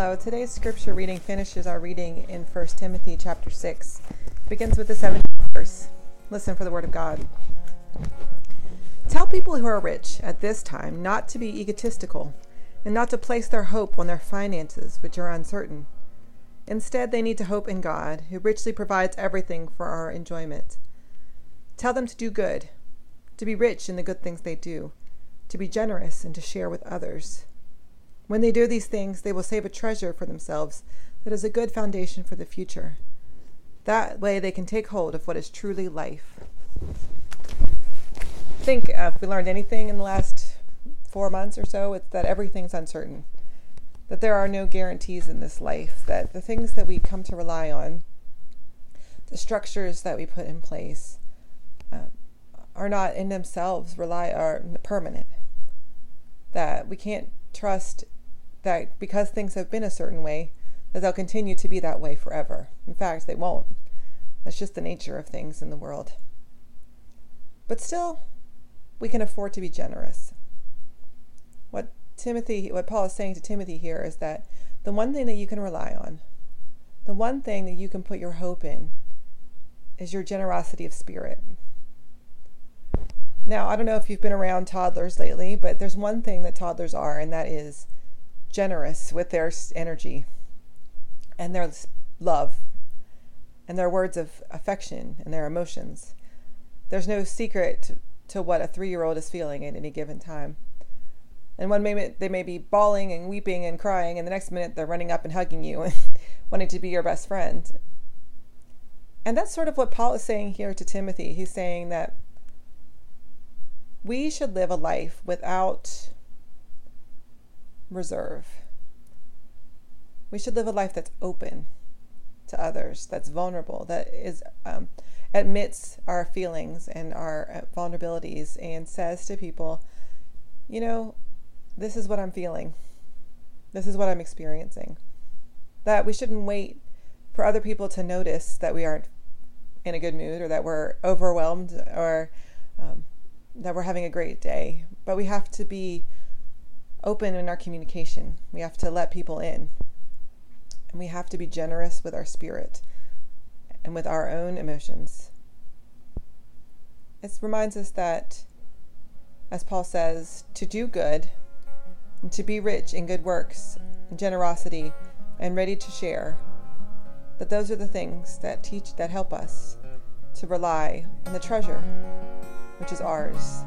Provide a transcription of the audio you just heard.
Hello, today's scripture reading finishes our reading in 1 Timothy chapter 6. It begins with the 17th verse. Listen for the word of God. Tell people who are rich at this time not to be egotistical and not to place their hope on their finances, which are uncertain. Instead, they need to hope in God, who richly provides everything for our enjoyment. Tell them to do good, to be rich in the good things they do, to be generous, and to share with others. When they do these things, they will save a treasure for themselves that is a good foundation for the future. That way, they can take hold of what is truly life. I think uh, if we learned anything in the last four months or so, it's that everything's uncertain. That there are no guarantees in this life. That the things that we come to rely on, the structures that we put in place, uh, are not in themselves rely are permanent. That we can't trust that because things have been a certain way, that they'll continue to be that way forever. In fact, they won't. That's just the nature of things in the world. But still, we can afford to be generous. What Timothy, what Paul is saying to Timothy here is that the one thing that you can rely on, the one thing that you can put your hope in, is your generosity of spirit. Now, I don't know if you've been around toddlers lately, but there's one thing that toddlers are, and that is generous with their energy and their love and their words of affection and their emotions. There's no secret to what a three year old is feeling at any given time. And one minute they may be bawling and weeping and crying, and the next minute they're running up and hugging you and wanting to be your best friend. And that's sort of what Paul is saying here to Timothy. He's saying that we should live a life without reserve. We should live a life that's open to others, that's vulnerable, that is um, admits our feelings and our uh, vulnerabilities, and says to people, you know, this is what I'm feeling. This is what I'm experiencing. That we shouldn't wait for other people to notice that we aren't in a good mood or that we're overwhelmed or um, that we're having a great day, but we have to be open in our communication. We have to let people in. And we have to be generous with our spirit and with our own emotions. It reminds us that, as Paul says, to do good and to be rich in good works and generosity and ready to share, that those are the things that teach, that help us to rely on the treasure which is ours